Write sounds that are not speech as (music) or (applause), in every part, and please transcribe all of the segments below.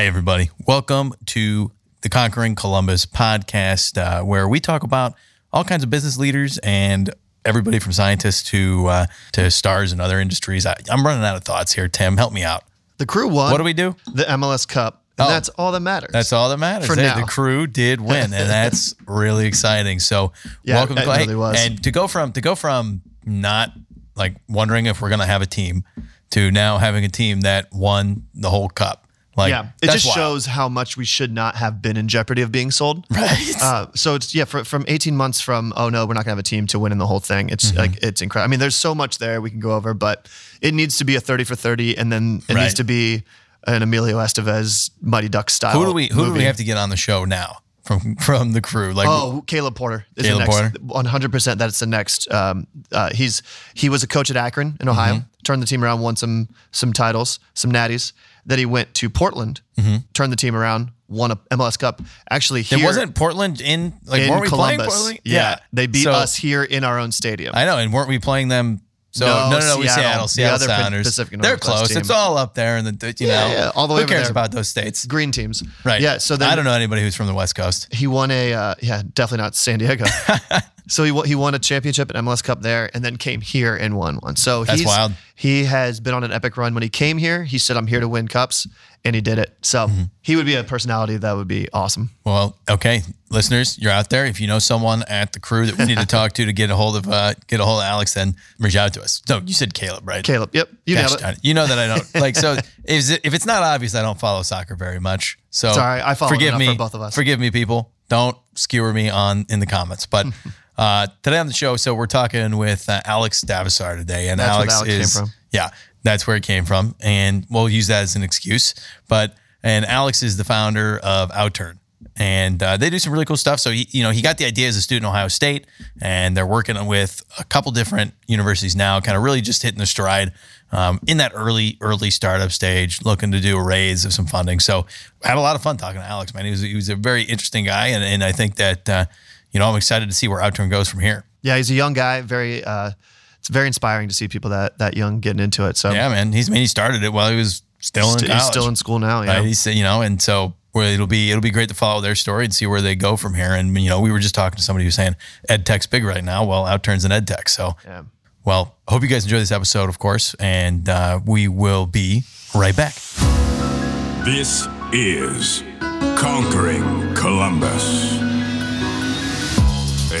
Hey, everybody. Welcome to the Conquering Columbus podcast, uh, where we talk about all kinds of business leaders and everybody from scientists to uh, to stars in other industries. I, I'm running out of thoughts here. Tim, help me out. The crew won What do we do? the MLS Cup, and Oh. that's all that matters. That's all that matters. For Hey, now. The crew did win, and (laughs) that's really exciting. So, Yeah, welcome, it really was. And to go from to go from not like wondering if we're going to have a team to now having a team that won the whole cup. Like, yeah, it just wild. shows how much we should not have been in jeopardy of being sold. Right. Uh, so it's yeah, for, from 18 months from oh no, we're not gonna have a team to winning the whole thing. It's Mm-hmm. like it's incredible. I mean, there's so much there we can go over, but it needs to be a 30 for 30, and then it Right. needs to be an Emilio Estevez Mighty Duck style. who do we who do we have to get on the show now from from the crew? Like, Oh, Caleb Porter is Caleb next. Porter? One hundred percent. That's the next. Um, uh, he's he was a coach at Akron in Ohio. Mm-hmm. Turned the team around, won some some titles, some natties. Then he went to Portland, turned the team around, won a MLS Cup. Actually, here Mm-hmm. it wasn't Portland in like in weren't we playing Columbus. Portland? Yeah, they beat So- us here in our own stadium. I know, and weren't we playing them? So no, No, no, no, we Seattle. Seattle, The other Sounders. Pacific They're close. team. It's all up there, and the you Yeah, know, yeah, all the way who cares there. about those states? Green teams, Right. Yeah. So then I don't know anybody who's from the West Coast. he won a uh, yeah definitely not San Diego. (laughs) so he won- he won a championship at MLS Cup there, and then came here and won one. So That's he's, wild. He has been on an epic run. When he came here, he said, "I'm here to win cups," and he did it. So Mm-hmm. he would be a personality that would be awesome. Well, okay, listeners, you're out there. If you know someone at the crew that we need to (laughs) talk to to get a hold of uh, get a hold of Alex, then reach out to us. No, you said Caleb, right? Caleb, yep, you Gosh it. You know that I don't like so. (laughs) If, if it's not obvious, I don't follow soccer very much. So Sorry, I follow forgive me for both of us. Forgive me, people. Don't skewer me on in the comments. But (laughs) uh, today on the show, so we're talking with uh, Alex Davisar today, and That's where Alex, Alex came is from. yeah, that's where it came from, and we'll use that as an excuse. But and Alex is the founder of Outturn. And uh, they do some really cool stuff. So he, you know, he got the idea as a student at Ohio State, and they're working with a couple different universities now, kind of really just hitting the stride um, in that early, early startup stage, looking to do a raise of some funding. So I had a lot of fun talking to Alex. Man, he was he was a very interesting guy, and, and I think that uh, you know I'm excited to see where Outturn goes from here. Yeah, he's a young guy. Very, uh, it's very inspiring to see people that that young getting into it. So Yeah, man, he's I mean he started it while he was still in st- college. he's still in school now. Yeah, Right? He's you know, and so where it'll be it'll be great to follow their story and see where they go from here. And you know, we were just talking to somebody who's saying ed tech's big right now. Well, Outturns an ed tech. So, Yeah. well, I hope you guys enjoy this episode, of course, and uh, we will be right back. This is Conquering Columbus.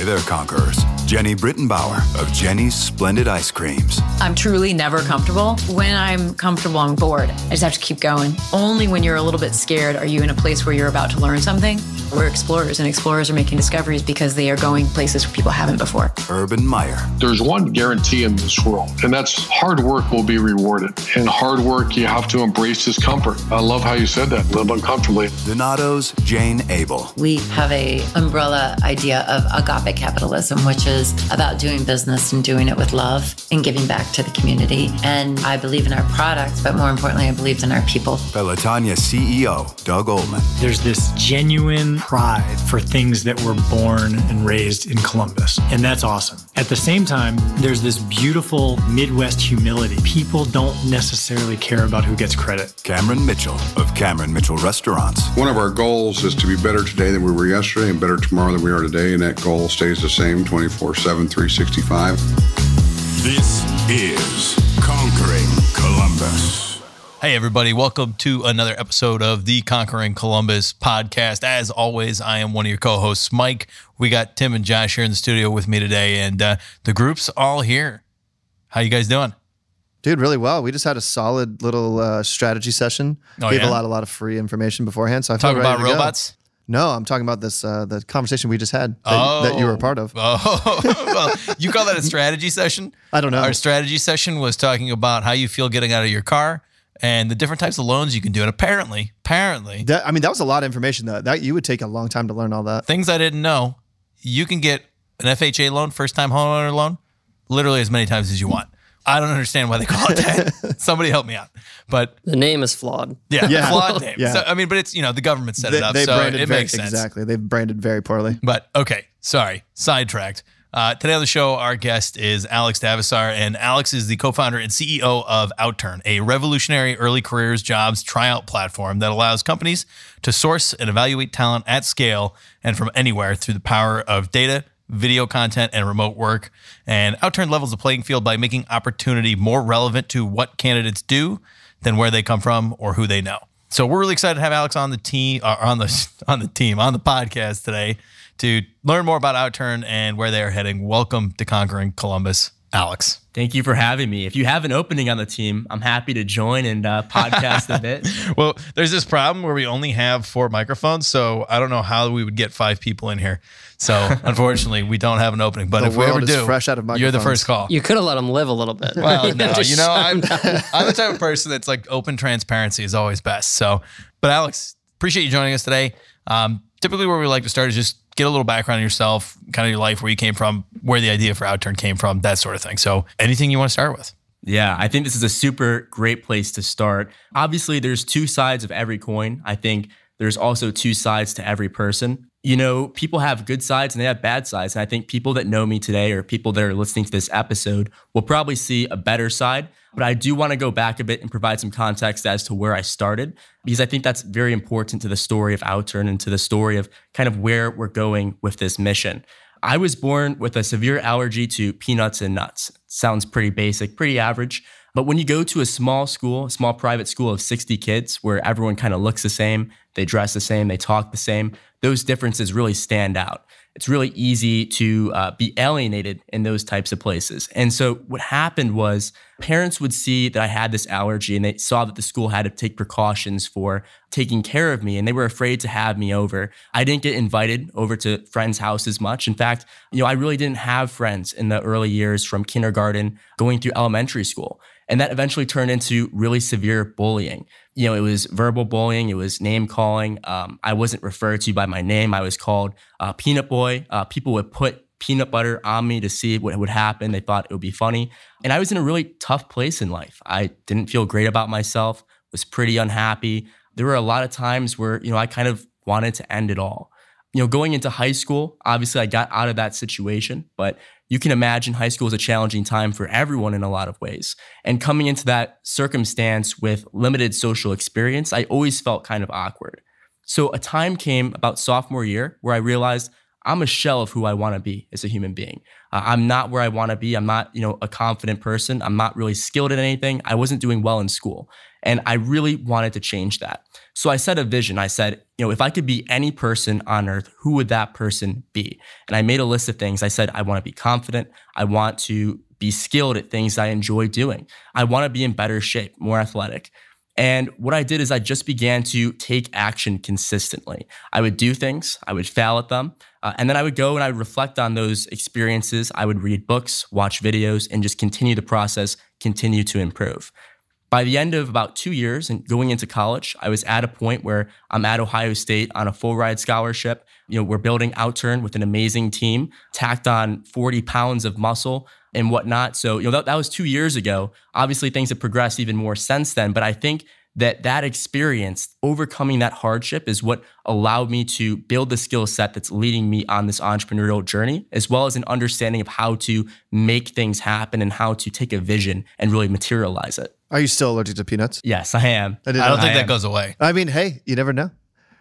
Hey there, conquerors. Jeni Britton Bauer of Jeni's Splendid Ice Creams. I'm truly never comfortable. When I'm comfortable, I'm bored. I just have to keep going. Only when you're a little bit scared are you in a place where you're about to learn something. We're explorers, and explorers are making discoveries because they are going places where people haven't before. Urban Meyer. There's one guarantee in this world, and that's hard work will be rewarded. And hard work, you have to embrace discomfort. I love how you said that. Live uncomfortably. Donatos' Jane Abell. We have a umbrella idea of agape capitalism, which is about doing business and doing it with love and giving back to the community. And I believe in our product, but more importantly, I believe in our people. Pelotonia CEO Doug Ulman. There's this genuine pride for things that were born and raised in Columbus. And that's awesome. At the same time, there's this beautiful Midwest humility. People don't necessarily care about who gets credit. Cameron Mitchell of Cameron Mitchell Restaurants. One of our goals is to be better today than we were yesterday and better tomorrow than we are today. And that goal stays the same 24 7, 365. This is Conquering Columbus. Hey, everybody, welcome to another episode of the Conquering Columbus podcast. As always, I am one of your co hosts, Mike. We got Tim and Josh here in the studio with me today, and uh, the group's all here. How you guys doing? Dude, really well. We just had a solid little uh, strategy session. Oh, Gave yeah? a lot, a lot of free information beforehand. So I Talk feel ready about to go. robots? No, I'm talking about this uh, the conversation we just had that, that you were a part of. Oh, (laughs) well, you call that a strategy session? I don't know. Our strategy session was talking about how you feel getting out of your car and the different types of loans you can do. And apparently, apparently, That, I mean, that was a lot of information. Though. That you would take a long time to learn all that. things I didn't know, you can get an FHA loan, first time homeowner loan, literally as many times as you want. I don't understand why they call it that. (laughs) Somebody help me out. But The name is flawed. yeah, Yeah. flawed name. Yeah. So, I mean, but it's, you know, the government set They, it up. they so branded it very, makes sense. exactly. They've branded very poorly. But okay, sorry, sidetracked. Uh, today on the show, our guest is Alex Davisar, and Alex is the co-founder and CEO of Outturn, a revolutionary early careers jobs tryout platform that allows companies to source and evaluate talent at scale and from anywhere through the power of data, video content, and remote work. And Outturn levels the playing field by making opportunity more relevant to what candidates do than where they come from or who they know. So we're really excited to have Alex on the team, uh, on the (laughs) on the team, on the podcast today to learn more about Outturn and where they are heading. Welcome to Conquering Columbus, Alex. Thank you for having me. If you have an opening on the team, I'm happy to join and uh, podcast a bit. (laughs) Well, there's this problem where we only have four microphones, so I don't know how we would get five people in here. So (laughs) unfortunately, we don't have an opening. But The if we ever do, fresh out of you're the first call. You could have let them live a little bit. Well, (laughs) no, you know, I'm. I'm the type of person that's like open transparency is always best. So, but Alex, appreciate you joining us today. Um, typically, where we like to start is just get a little background on yourself, kind of your life, where you came from, where the idea for Outturn came from, that sort of thing. So, anything you want to start with? Yeah, I think this is a super great place to start. Obviously, there's two sides of every coin. I think there's also two sides to every person. You know, people have good sides and they have bad sides. And I think people that know me today or people that are listening to this episode will probably see a better side. But I do want to go back a bit and provide some context as to where I started, because I think that's very important to the story of Outturn and to the story of kind of where we're going with this mission. I was born with a severe allergy to peanuts and nuts. Sounds pretty basic, pretty average. But when you go to a small school, a small private school of 60 kids where everyone kind of looks the same, they dress the same, they talk the same, those differences really stand out. It's really easy to uh, be alienated in those types of places. And so what happened was parents would see that I had this allergy and they saw that the school had to take precautions for taking care of me and they were afraid to have me over. I didn't get invited over to friends' houses much. In fact, you know, I really didn't have friends in the early years from kindergarten going through elementary school. And that eventually turned into really severe bullying. You know, it was verbal bullying, it was name calling. Um, I wasn't referred to by my name. I was called uh, Peanut Boy. Uh, people would put peanut butter on me to see what would happen. They thought it would be funny. And I was in a really tough place in life. I didn't feel great about myself, was pretty unhappy. There were a lot of times where, you know, I kind of wanted to end it all. You know, going into high school, obviously I got out of that situation, but you can imagine high school is a challenging time for everyone in a lot of ways. And coming into that circumstance with limited social experience, I always felt kind of awkward. So a time came about sophomore year where I realized I'm a shell of who I want to be as a human being. Uh, I'm not where I want to be. I'm not, you know, a confident person. I'm not really skilled at anything. I wasn't doing well in school. And I really wanted to change that. So I set a vision. I said, you know, if I could be any person on earth, who would that person be? And I made a list of things. I said, I want to be confident. I want to be skilled at things I enjoy doing. I want to be in better shape, more athletic. And what I did is I just began to take action consistently. I would do things, I would fail at them, uh, and then I would go and I would reflect on those experiences. I would read books, watch videos, and just continue the process, continue to improve. By the end of about two years and going into college, I was at a point where I'm at Ohio State on a full ride scholarship. You know, we're building Outturn with an amazing team, tacked on 40 pounds of muscle and whatnot. So, you know, that, that was two years ago. Obviously, things have progressed even more since then. But I think that that experience, overcoming that hardship, is what allowed me to build the skill set that's leading me on this entrepreneurial journey, as well as an understanding of how to make things happen and how to take a vision and really materialize it. Are you still allergic to peanuts? Yes, I am. I I don't think I that am. goes away. I mean, hey, you never know.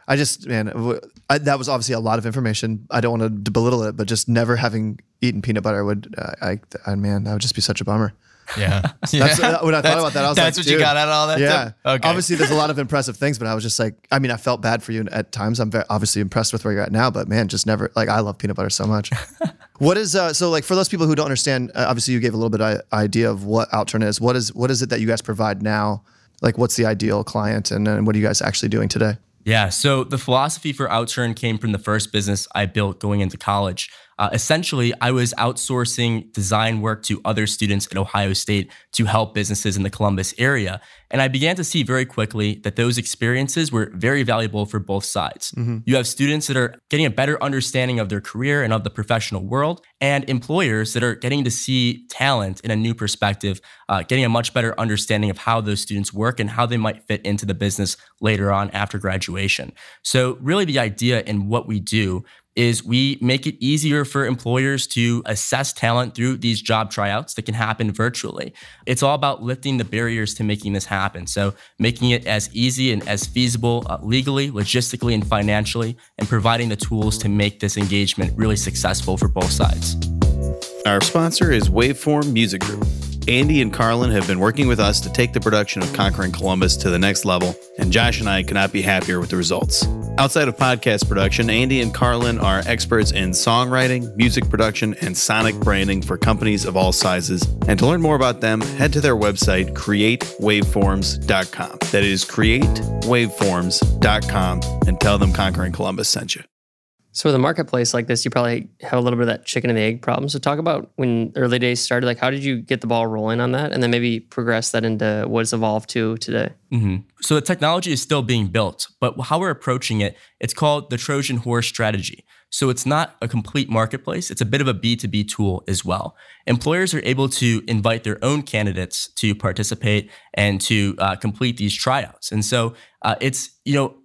I just, man, w- I, that was obviously a lot of information. I don't want to belittle it, but just never having eaten peanut butter would, uh, I, I, man, that would just be such a bummer. Yeah. That's when I thought That's- about that. I was that's like, what you got out of all that? Yeah. Okay. Obviously, there's a lot of impressive things, but I was just like, I mean, I felt bad for you at times. I'm very, obviously impressed with where you're at now, but man, just never like I love peanut butter so much. (laughs) what is uh, so like for those people who don't understand? Uh, obviously, you gave a little bit of idea of what Outturn is. What is what is it that you guys provide now? Like, what's the ideal client, and, and what are you guys actually doing today? Yeah. So the philosophy for Outturn came from the first business I built going into college. Uh, essentially, I was outsourcing design work to other students at Ohio State to help businesses in the Columbus area. And I began to see very quickly that those experiences were very valuable for both sides. You have students that are getting a better understanding of their career and of the professional world, and employers that are getting to see talent in a new perspective, uh, getting a much better understanding of how those students work and how they might fit into the business later on after graduation. So, really, the idea in what we do is we make it easier for employers to assess talent through these job tryouts that can happen virtually. It's all about lifting the barriers to making this happen. So, making it as easy and as feasible uh, legally, logistically, and financially, and providing the tools to make this engagement really successful for both sides. Our sponsor is Waveform Music Group. Andy and Carlin have been working with us to take the production of Conquering Columbus to the next level, and Josh and I cannot be happier with the results. Outside of podcast production, Andy and Carlin are experts in songwriting, music production, and sonic branding for companies of all sizes. And to learn more about them, head to their website, createwaveforms.com. That is createwaveforms.com and tell them Conquering Columbus sent you. So with a marketplace like this, you probably have a little bit of that chicken and the egg problem. So talk about when early days started, like how did you get the ball rolling on that, and then maybe progress that into what's evolved to today. Mm-hmm. So the technology is still being built, but how we're approaching it, it's called the Trojan horse strategy. So it's not a complete marketplace. It's a bit of a B2B tool as well. Employers are able to invite their own candidates to participate and to uh, complete these tryouts. And so uh, it's, you know,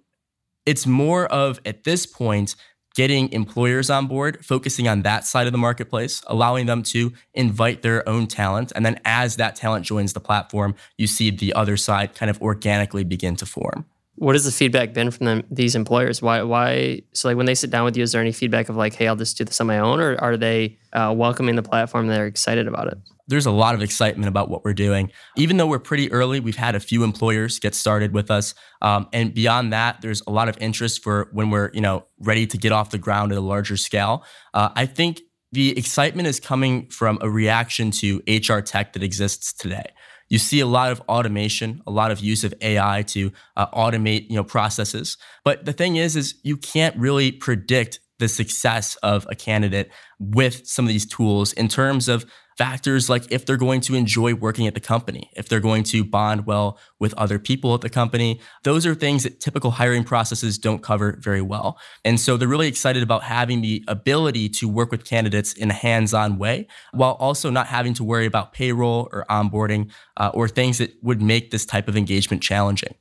it's more of at this point getting employers on board, focusing on that side of the marketplace, allowing them to invite their own talent. And then as that talent joins the platform, you see the other side kind of organically begin to form. What has the feedback been from them, these employers? Why, why? So, like when they sit down with you, is there any feedback of like, "Hey, I'll just do this on my own," or are they uh, welcoming the platform? They're excited about it there's a lot of excitement about what we're doing. Even though we're pretty early, we've had a few employers get started with us, um, and beyond that, there's a lot of interest for when we're you know ready to get off the ground at a larger scale. Uh, I think the excitement is coming from a reaction to HR tech that exists today. You see a lot of automation, a lot of use of AI to uh, automate you know processes. But the thing is, is you can't really predict the success of a candidate with some of these tools in terms of factors like if they're going to enjoy working at the company, if they're going to bond well with other people at the company. Those are things that typical hiring processes don't cover very well. And so they're really excited about having the ability to work with candidates in a hands on way while also not having to worry about payroll or onboarding uh, or things that would make this type of engagement challenging.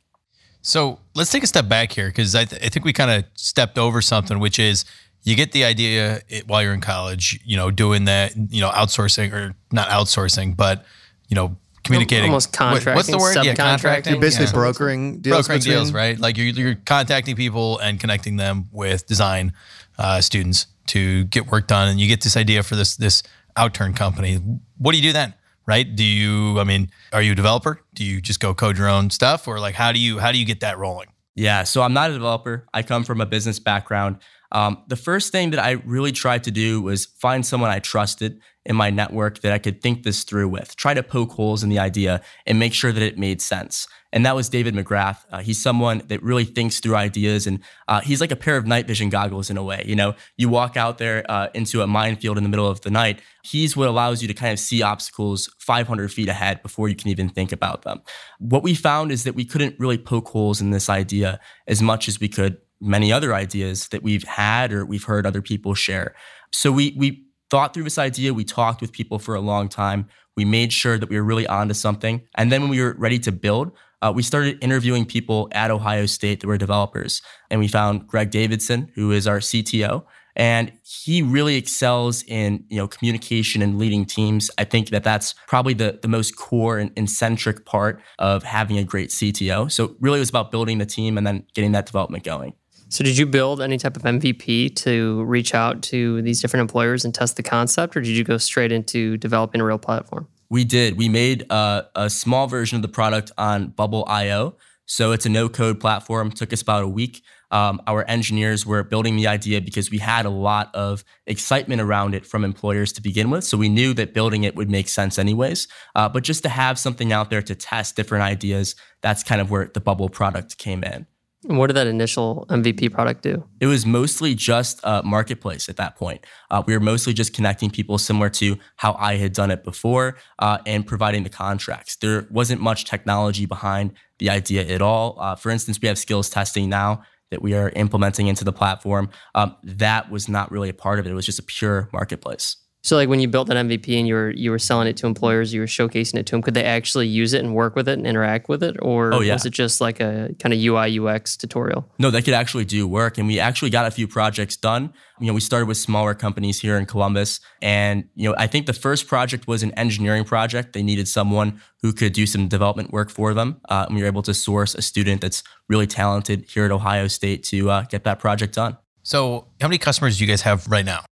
So let's take a step back here because I, th- I think we kind of stepped over something, which is you get the idea while you're in college, you know, doing that, you know, outsourcing or not outsourcing, but you know, communicating. Almost contracting. What's the word? Yeah, contracting. You're basically yeah. brokering deals. Brokering between, deals, right? Like you're, you're contacting people and connecting them with design uh, students to get work done, and you get this idea for this this outturn company. What do you do then? Right? Do you? I mean, are you a developer? Do you just go code your own stuff, or like how do you how do you get that rolling? Yeah, so I'm not a developer. I come from a business background. Um, the first thing that I really tried to do was find someone I trusted in my network that I could think this through with, try to poke holes in the idea and make sure that it made sense. And that was David McGrath. Uh, he's someone that really thinks through ideas, and uh, he's like a pair of night vision goggles in a way. You know, you walk out there uh, into a minefield in the middle of the night. He's what allows you to kind of see obstacles 500 feet ahead before you can even think about them. What we found is that we couldn't really poke holes in this idea as much as we could many other ideas that we've had or we've heard other people share. So we we thought through this idea, we talked with people for a long time. We made sure that we were really onto something. And then when we were ready to build, uh, we started interviewing people at Ohio State that were developers. And we found Greg Davidson, who is our CTO. And he really excels in you know communication and leading teams. I think that that's probably the, the most core and, and centric part of having a great CTO. So really, it was about building the team and then getting that development going. So, did you build any type of MVP to reach out to these different employers and test the concept, or did you go straight into developing a real platform? We did. We made a, a small version of the product on Bubble.io. So, it's a no code platform. Took us about a week. Um, our engineers were building the idea because we had a lot of excitement around it from employers to begin with. So we knew that building it would make sense anyways. Uh, but just to have something out there to test different ideas, that's kind of where the Bubble product came in. And what did that initial MVP product do? It was mostly just a marketplace at that point. Uh, we were mostly just connecting people similar to how I had done it before uh, and providing the contracts. There wasn't much technology behind the idea at all. Uh, for instance, we have skills testing now that we are implementing into the platform. Um, that was not really a part of it. It was just a pure marketplace. So like when you built that MVP and you were you were selling it to employers, you were showcasing it to them. Could they actually use it and work with it and interact with it, or Oh, yeah. was it just like a kind of UI UX tutorial? No, they could actually do work. And we actually got a few projects done. You know, we started with smaller companies here in Columbus. And, you know, I think the first project was an engineering project. They needed someone who could do some development work for them. Uh, and we were able to source a student that's really talented here at Ohio State to uh, get that project done. So, how many customers do you guys have right now?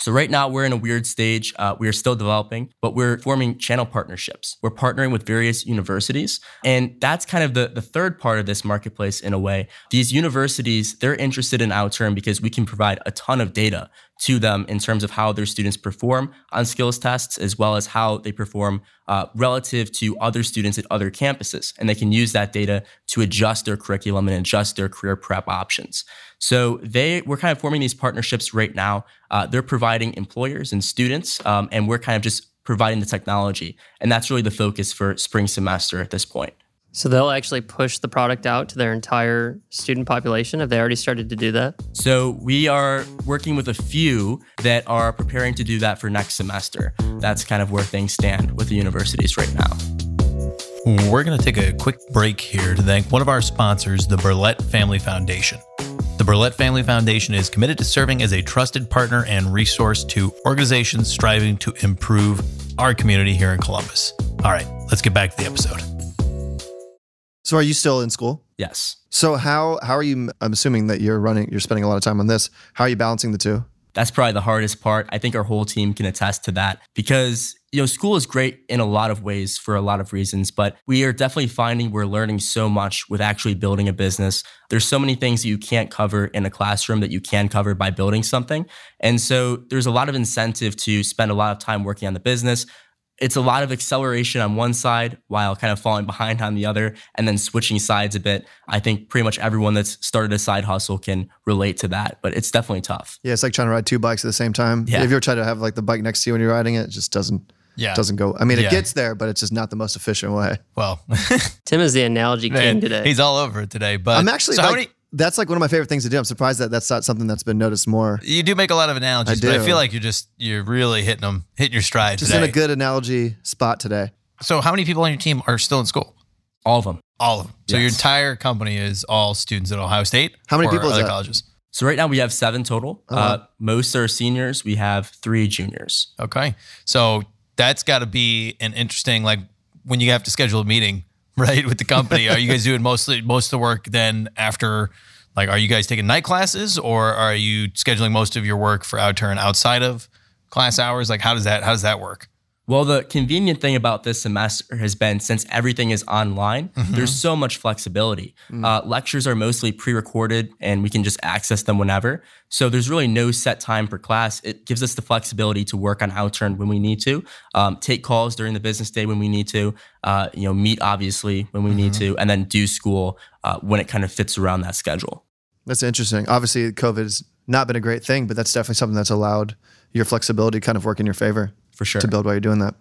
So right now we're in a weird stage. Uh, we are still developing, but we're forming channel partnerships. We're partnering with various universities, and that's kind of the the third part of this marketplace in a way. These universities they're interested in Outturn because we can provide a ton of data to them in terms of how their students perform on skills tests, as well as how they perform uh, relative to other students at other campuses, and they can use that data to adjust their curriculum and adjust their career prep options. So they we're kind of forming these partnerships right now. Uh, they're providing employers and students, um, and we're kind of just providing the technology, and that's really the focus for spring semester at this point. So they'll actually push the product out to their entire student population. Have they already started to do that? So we are working with a few that are preparing to do that for next semester. That's kind of where things stand with the universities right now. We're going to take a quick break here to thank one of our sponsors, the Burlett Family Foundation. The Burlett Family Foundation is committed to serving as a trusted partner and resource to organizations striving to improve our community here in Columbus. All right, let's get back to the episode. So are you still in school? Yes. So how how are you? I'm assuming that you're running. You're spending a lot of time on this. How are you balancing the two? That's probably the hardest part. I think our whole team can attest to that because you know school is great in a lot of ways for a lot of reasons, but we are definitely finding we're learning so much with actually building a business. There's so many things that you can't cover in a classroom that you can cover by building something. And so there's a lot of incentive to spend a lot of time working on the business. It's a lot of acceleration on one side while kind of falling (laughs) behind on the other and then switching sides a bit. I think pretty much everyone that's started a side hustle can relate to that, but it's definitely tough. Yeah, it's like trying to ride two bikes at the same time. Yeah. If you're trying to have like the bike next to you when you're riding it, it just doesn't. Yeah. Doesn't go. I mean, it Yeah. gets there, but it's just not the most efficient way. Well, (laughs) Tim is the analogy king man, today. he's all over it today. But I'm actually so like, many, that's like one of my favorite things to do. I'm surprised that that's not something that's been noticed more. You do make a lot of analogies, I but I do. feel like you're just you're really hitting them, hitting your stride Just today. in a good analogy spot today. so, how many people on your team are still in school? All of them. All of them. So your Yes. entire company is all students at Ohio State. How many or people is other that? colleges? So right now we have seven total. Oh, Uh, most are seniors. We have three juniors. Okay. So that's got to be an interesting, like when you have to schedule a meeting, (laughs) right, with the company. are you guys doing mostly most of the work then after? Like, are you guys taking night classes, or are you scheduling most of your work for outturn outside of class hours? Like, how does that how does that work? Well, the convenient thing about this semester has been since everything is online, Mm-hmm. there's so much flexibility. Uh, lectures are mostly pre recorded and we can just access them whenever. So there's really no set time for class. It gives us the flexibility to work on outturn when we need to, um, take calls during the business day when we need to, uh, you know, meet obviously when we need Mm-hmm. to, and then do school uh, when it kind of fits around that schedule. That's interesting. Obviously, COVID has not been a great thing, but that's definitely something that's allowed your flexibility kind of work in your favor For sure. to build while you're doing that.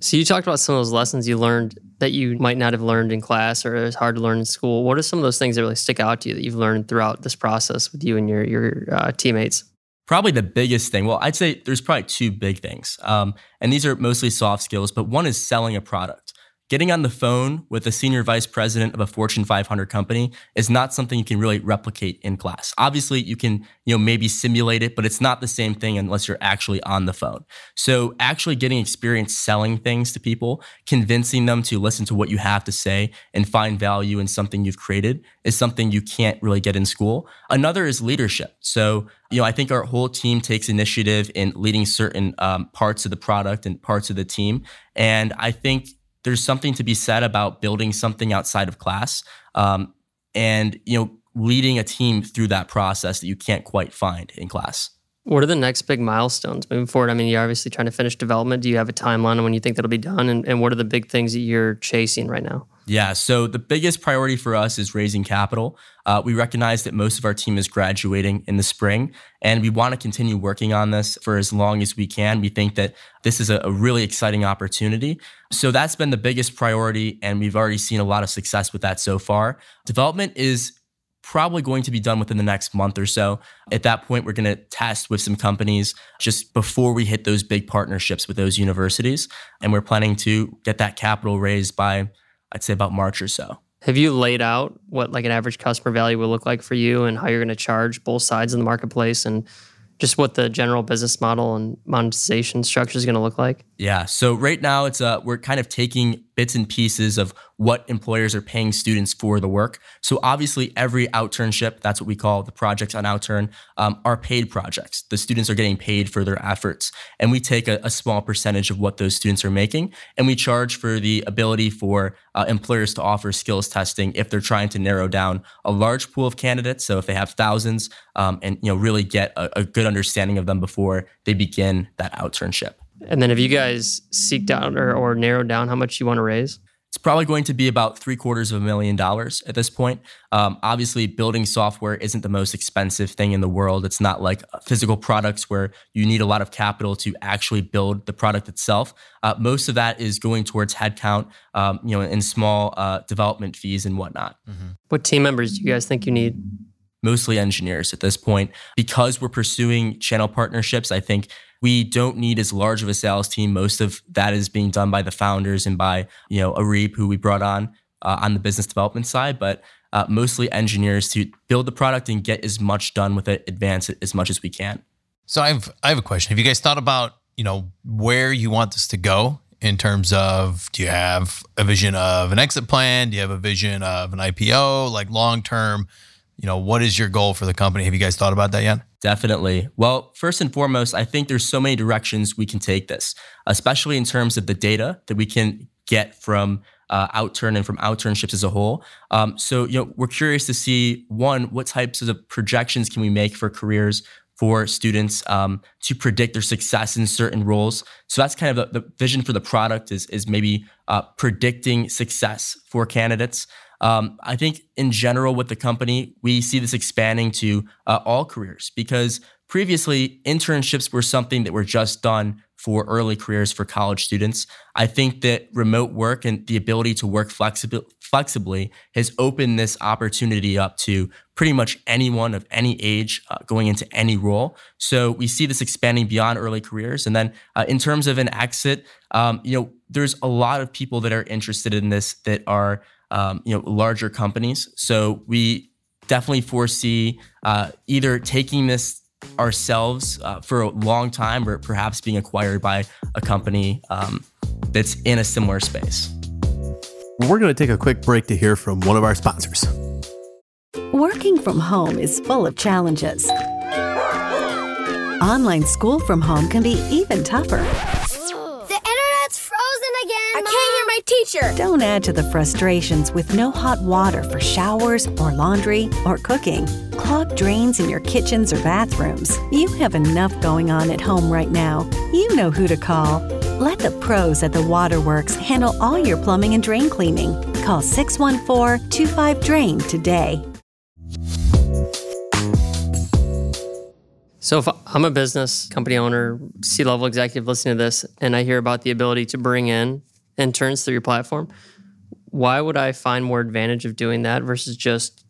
So you talked about some of those lessons you learned that you might not have learned in class or it's hard to learn in school. What are some of those things that really stick out to you that you've learned throughout this process with you and your your uh, teammates? Probably the biggest thing. Well, I'd say there's probably two big things. Um, and these are mostly soft skills, but one is selling a product. Getting on the phone with a senior vice president of a Fortune 500 company is not something you can really replicate in class. Obviously, you can, you know, maybe simulate it, but it's not the same thing unless you're actually on the phone. So, actually getting experience selling things to people, convincing them to listen to what you have to say and find value in something you've created is something you can't really get in school. Another is leadership. So, you know, I think our whole team takes initiative in leading certain um, parts of the product and parts of the team. And I think there's something to be said about building something outside of class um, and, you know, leading a team through that process that you can't quite find in class. What are the next big milestones moving forward? I mean, you're obviously trying to finish development. Do you have a timeline on when you think that'll be done? And, and what are the big things that you're chasing right now? Yeah. So the biggest priority for us is raising capital. Uh, we recognize that most of our team is graduating in the spring, and we want to continue working on this for as long as we can. We think that this is a, a really exciting opportunity. So that's been the biggest priority, and we've already seen a lot of success with that so far. Development is probably going to be done within the next month or so. At that point, we're going to test with some companies just before we hit those big partnerships with those universities. And we're planning to get that capital raised by, I'd say, about March or so. Have you laid out what like an average customer value will look like for you and how you're going to charge both sides in the marketplace and just what the general business model and monetization structure is going to look like? Yeah. So right now it's uh we're kind of taking bits and pieces of what employers are paying students for the work. So obviously every outternship, that's what we call the projects on Outturn, um, are paid projects. The students are getting paid for their efforts. And we take a, a small percentage of what those students are making and we charge for the ability for uh, employers to offer skills testing if they're trying to narrow down a large pool of candidates. So if they have thousands um, and you know really get a, a good understanding of them before they begin that outternship. And then have you guys seeked out or, or narrowed down how much you want to raise? It's probably going to be about three quarters of a million dollars at this point. Um, obviously, building software isn't the most expensive thing in the world. It's not like physical products where you need a lot of capital to actually build the product itself. Uh, most of that is going towards headcount, um, you know, and small uh, development fees and whatnot. What team members do you guys think you need? mostly engineers at this point. Because we're pursuing channel partnerships, I think we don't need as large of a sales team. Most of that is being done by the founders and by, you know, Areep, who we brought on uh, on the business development side, but uh, mostly engineers to build the product and get as much done with it, advance it as much as we can. So I've I have a question. Have you guys thought about you know where you want this to go in terms of do you have a vision of an exit plan? Do you have a vision of an IPO, like long term? You know, what is your goal for the company? Have you guys thought about that yet? Definitely. Well, first and foremost, I think there's so many directions we can take this, especially in terms of the data that we can get from uh, Outturn and from outturnships as a whole. Um, so, you know, we're curious to see one, what types of projections can we make for careers for students um, to predict their success in certain roles. So that's kind of the, the vision for the product is is maybe uh, predicting success for candidates. Um, I think in general with the company, we see this expanding to uh, all careers because previously internships were something that were just done for early careers for college students. I think that remote work and the ability to work flexibly flexibly has opened this opportunity up to pretty much anyone of any age uh, going into any role. So we see this expanding beyond early careers. And then uh, in terms of an exit, um, you know, there's a lot of people that are interested in this that are um, you know larger companies. So we definitely foresee uh, either taking this ourselves uh, for a long time or perhaps being acquired by a company um, that's in a similar space. We're going to take a quick break to hear from one of our sponsors. Working from home is full of challenges. Online school from home can be even tougher. Teacher. Don't add to the frustrations with no hot water for showers or laundry or cooking. Clogged drains in your kitchens or bathrooms. You have enough going on at home right now. You know who to call. Let the pros at the Waterworks handle all your plumbing and drain cleaning. Call 614 25 Drain today. So if I'm a business company owner, C-level executive listening to this, and I hear about the ability to bring in interns through your platform, why would I find more advantage of doing that versus just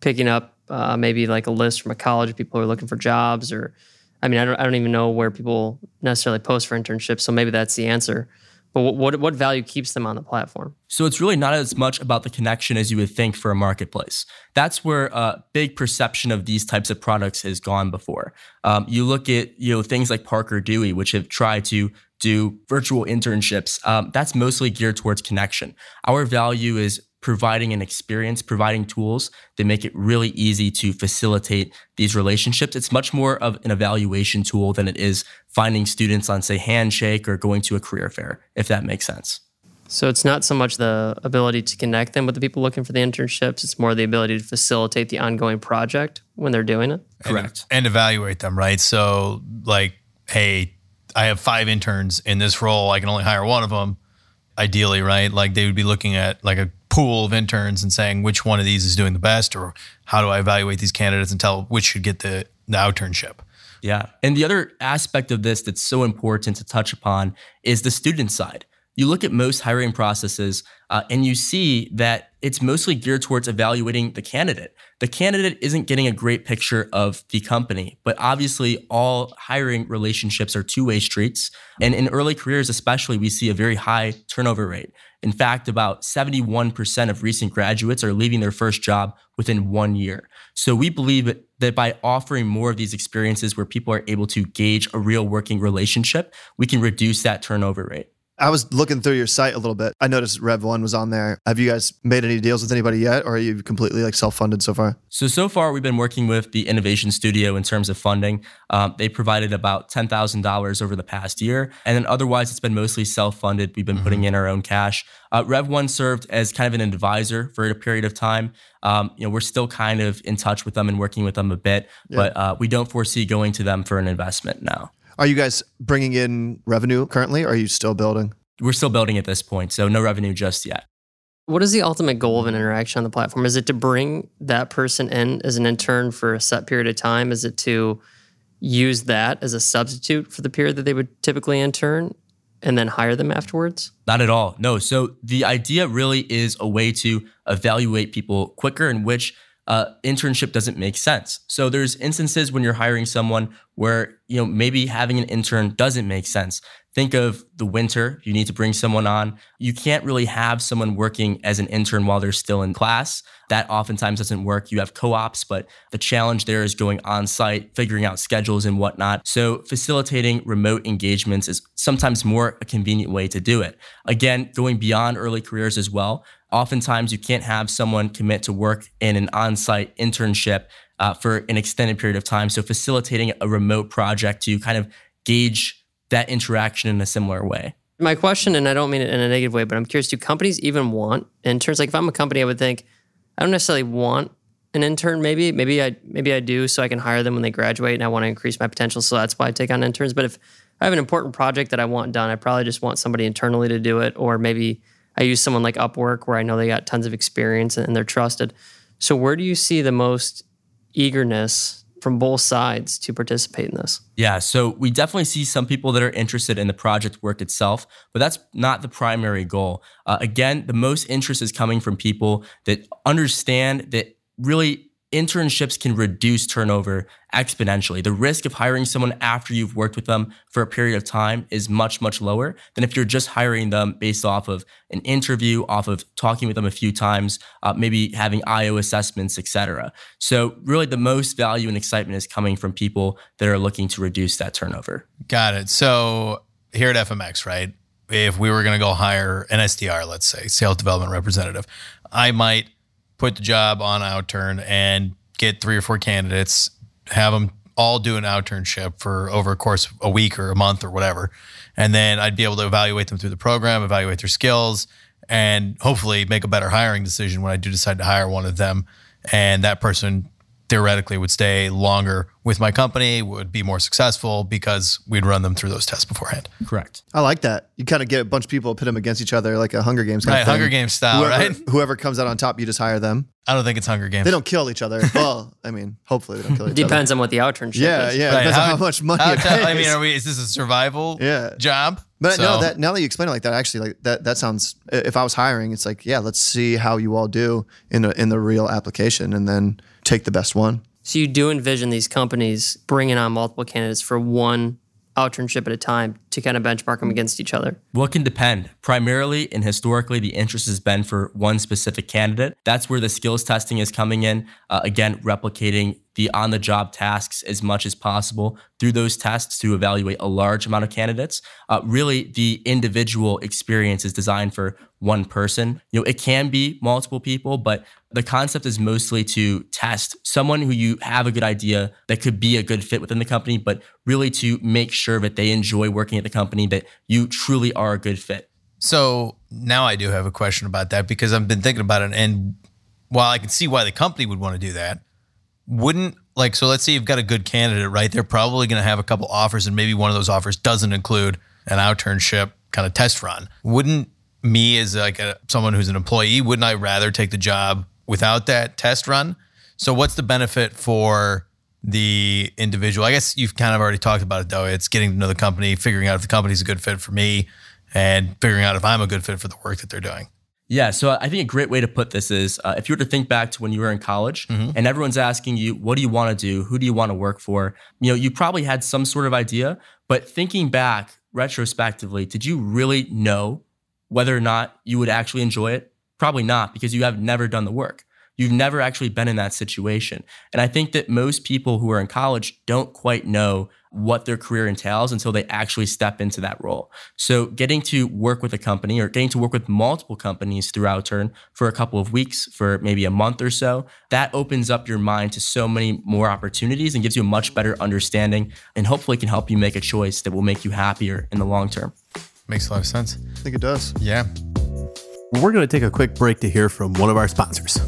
picking up uh, maybe like a list from a college of people who are looking for jobs or I mean I don't I don't even know where people necessarily post for internships, so maybe that's the answer. But what, what what value keeps them on the platform? So it's really not as much about the connection as you would think for a marketplace. That's where a big perception of these types of products has gone before. Um, you look at you know things like Parker Dewey, which have tried to do virtual internships. Um, that's mostly geared towards connection. Our value is providing an experience, providing tools that make it really easy to facilitate these relationships. It's much more of an evaluation tool than it is finding students on, say, Handshake or going to a career fair, if that makes sense. So it's not so much the ability to connect them with the people looking for the internships, it's more the ability to facilitate the ongoing project when they're doing it. Correct. And, and evaluate them, right? So, like, hey, I have five interns in this role. I can only hire one of them, ideally, right? Like, they would be looking at like a pool of interns and saying which one of these is doing the best, or how do I evaluate these candidates and tell which should get the, the outternship? Yeah. And the other aspect of this that's so important to touch upon is the student side. you look at most hiring processes uh, and you see that it's mostly geared towards evaluating the candidate. The candidate isn't getting a great picture of the company, but obviously, all hiring relationships are two way streets. And in early careers, especially, we see a very high turnover rate. In fact, about 71% of recent graduates are leaving their first job within one year. So we believe that by offering more of these experiences where people are able to gauge a real working relationship, we can reduce that turnover rate. I was looking through your site a little bit. I noticed Rev One was on there. Have you guys made any deals with anybody yet, or are you completely like self-funded so far? So so far, we've been working with the Innovation Studio in terms of funding. Um, they provided about ten thousand dollars over the past year, and then otherwise, it's been mostly self-funded. We've been mm-hmm. putting in our own cash. Uh, Rev One served as kind of an advisor for a period of time. Um, you know, we're still kind of in touch with them and working with them a bit, yeah. but uh, we don't foresee going to them for an investment now. Are you guys bringing in revenue currently? Or are you still building? We're still building at this point, so no revenue just yet. What is the ultimate goal of an interaction on the platform? Is it to bring that person in as an intern for a set period of time? Is it to use that as a substitute for the period that they would typically intern and then hire them afterwards? Not at all. No. So the idea really is a way to evaluate people quicker in which uh, internship doesn't make sense. So there's instances when you're hiring someone where you know maybe having an intern doesn't make sense. Think of the winter, you need to bring someone on. You can't really have someone working as an intern while they're still in class. That oftentimes doesn't work. You have co ops, but the challenge there is going on site, figuring out schedules and whatnot. So, facilitating remote engagements is sometimes more a convenient way to do it. Again, going beyond early careers as well. Oftentimes, you can't have someone commit to work in an on site internship uh, for an extended period of time. So, facilitating a remote project to kind of gauge that interaction in a similar way. My question, and I don't mean it in a negative way, but I'm curious do companies even want interns? Like, if I'm a company, I would think, I don't necessarily want an intern maybe maybe i maybe i do so i can hire them when they graduate and i want to increase my potential so that's why i take on interns but if i have an important project that i want done i probably just want somebody internally to do it or maybe i use someone like upwork where i know they got tons of experience and they're trusted so where do you see the most eagerness from both sides to participate in this. Yeah, so we definitely see some people that are interested in the project work itself, but that's not the primary goal. Uh, again, the most interest is coming from people that understand that really internships can reduce turnover exponentially. The risk of hiring someone after you've worked with them for a period of time is much, much lower than if you're just hiring them based off of an interview, off of talking with them a few times, uh, maybe having IO assessments, etc. So really the most value and excitement is coming from people that are looking to reduce that turnover. Got it. So here at FMX, right? If we were going to go hire an SDR, let's say, sales development representative, I might put the job on Outturn and get three or four candidates, have them all do an outturnship for over a course of a week or a month or whatever. And then I'd be able to evaluate them through the program, evaluate their skills, and hopefully make a better hiring decision when I do decide to hire one of them. And that person theoretically would stay longer with my company, would be more successful because we'd run them through those tests beforehand. Correct. I like that. You kind of get a bunch of people, pit them against each other like a Hunger Games right, Hunger Games style, whoever, right? (laughs) Whoever comes out on top, you just hire them. I don't think it's Hunger Games. They don't kill each other. (laughs) well, I mean, hopefully they don't kill each Depends other. Depends on what the outernship yeah, is. Yeah, right. Depends how, on how much money it pays. I mean, are we, is this a survival yeah. job? But so. no, that now that you explain it like that, actually, like that that sounds. If I was hiring, it's like, yeah, let's see how you all do in the in the real application, and then take the best one. So you do envision these companies bringing on multiple candidates for one outernship at a time to kind of benchmark them against each other? It can depend. Primarily and historically, the interest has been for one specific candidate. That's where the skills testing is coming in. Uh, again, replicating the on the job tasks as much as possible through those tests to evaluate a large amount of candidates. Uh, really, the individual experience is designed for one person. You know, it can be multiple people, but the concept is mostly to test someone who you have a good idea that could be a good fit within the company, but really to make sure that they enjoy working at the company, that you truly are a good fit. So now I do have a question about that because I've been thinking about it. And while I can see why the company would want to do that, wouldn't like so let's say you've got a good candidate right they're probably going to have a couple offers and maybe one of those offers doesn't include an outturnship kind of test run wouldn't me as like a, someone who's an employee wouldn't i rather take the job without that test run so what's the benefit for the individual i guess you've kind of already talked about it though it's getting to know the company figuring out if the company's a good fit for me and figuring out if I'm a good fit for the work that they're doing. Yeah, so I think a great way to put this is uh, if you were to think back to when you were in college and everyone's asking you, what do you want to do? Who do you want to work for? You know, you probably had some sort of idea, but thinking back retrospectively, did you really know whether or not you would actually enjoy it? Probably not because you have never done the work. You've never actually been in that situation. And I think that most people who are in college don't quite know what their career entails until they actually step into that role. So getting to work with a company or getting to work with multiple companies through Outturn for a couple of weeks, for maybe a month or so, that opens up your mind to so many more opportunities and gives you a much better understanding and hopefully can help you make a choice that will make you happier in the long term. Makes a lot of sense. I think it does. Yeah. We're going to take a quick break to hear from one of our sponsors.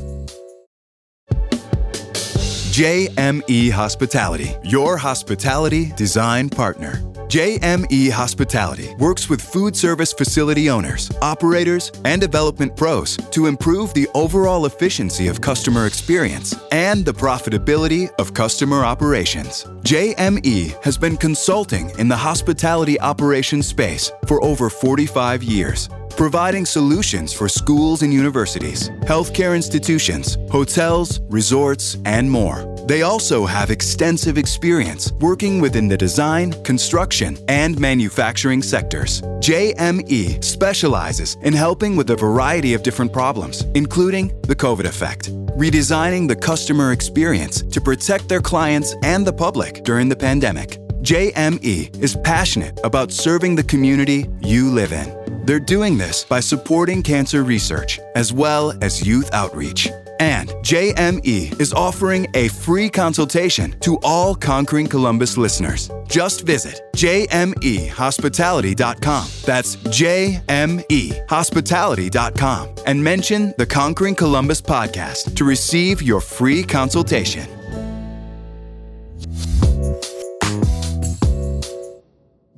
JME Hospitality, your hospitality design partner. JME Hospitality works with food service facility owners, operators, and development pros to improve the overall efficiency of customer experience and the profitability of customer operations. JME has been consulting in the hospitality operations space for over 45 years providing solutions for schools and universities, healthcare institutions, hotels, resorts, and more. They also have extensive experience working within the design, construction, and manufacturing sectors. JME specializes in helping with a variety of different problems, including the COVID effect, redesigning the customer experience to protect their clients and the public during the pandemic. JME is passionate about serving the community you live in. They're doing this by supporting cancer research as well as youth outreach. And JME is offering a free consultation to all Conquering Columbus listeners. Just visit jmehospitality.com. That's jmehospitality.com and mention the Conquering Columbus podcast to receive your free consultation.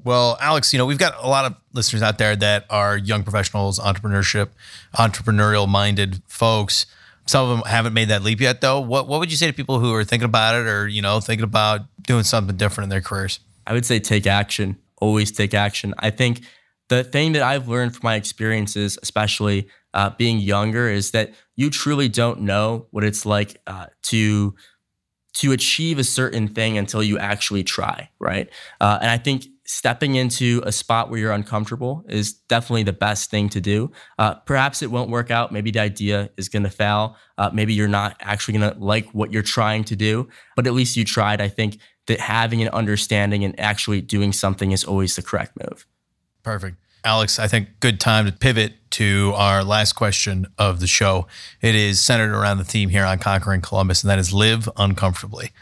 Well, Alex, you know, we've got a lot of listeners out there that are young professionals, entrepreneurship, entrepreneurial minded folks. Some of them haven't made that leap yet, though. What what would you say to people who are thinking about it or, you know, thinking about doing something different in their careers? I would say take action. Always take action. I think the thing that I've learned from my experiences, especially uh, being younger, is that you truly don't know what it's like uh, to to achieve a certain thing until you actually try, right? Uh, and I think stepping into a spot where you're uncomfortable is definitely the best thing to do. Uh, perhaps it won't work out. Maybe the idea is going to fail. Uh, maybe you're not actually going to like what you're trying to do, but at least you tried. I think that having an understanding and actually doing something is always the correct move. Perfect. Alex, I think good time to pivot to our last question of the show. It is centered around the theme here on Conquering Columbus, and that is live uncomfortably.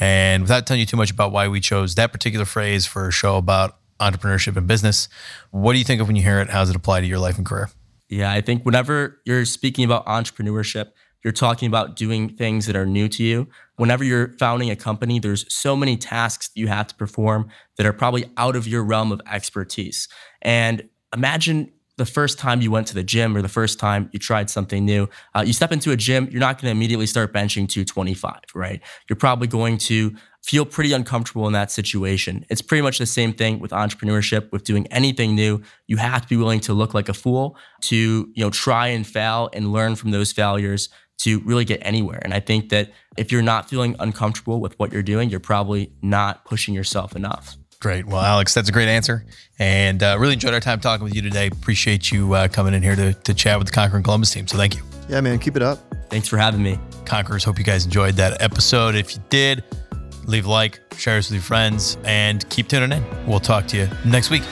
And without telling you too much about why we chose that particular phrase for a show about entrepreneurship and business, what do you think of when you hear it? How does it apply to your life and career? Yeah, I think whenever you're speaking about entrepreneurship, you're talking about doing things that are new to you. Whenever you're founding a company, there's so many tasks you have to perform that are probably out of your realm of expertise. And imagine the first time you went to the gym or the first time you tried something new, uh, you step into a gym, you're not going to immediately start benching 225, right? You're probably going to feel pretty uncomfortable in that situation. It's pretty much the same thing with entrepreneurship, with doing anything new. You have to be willing to look like a fool, to you know try and fail and learn from those failures to really get anywhere. And I think that if you're not feeling uncomfortable with what you're doing, you're probably not pushing yourself enough. Great. Well, Alex, that's a great answer. And uh, really enjoyed our time talking with you today. Appreciate you uh, coming in here to, to chat with the Conquering Columbus team. So thank you. Yeah, man, keep it up. Thanks for having me. Conquerors, hope you guys enjoyed that episode. If you did, leave a like, share us with your friends, and keep tuning in. We'll talk to you next week.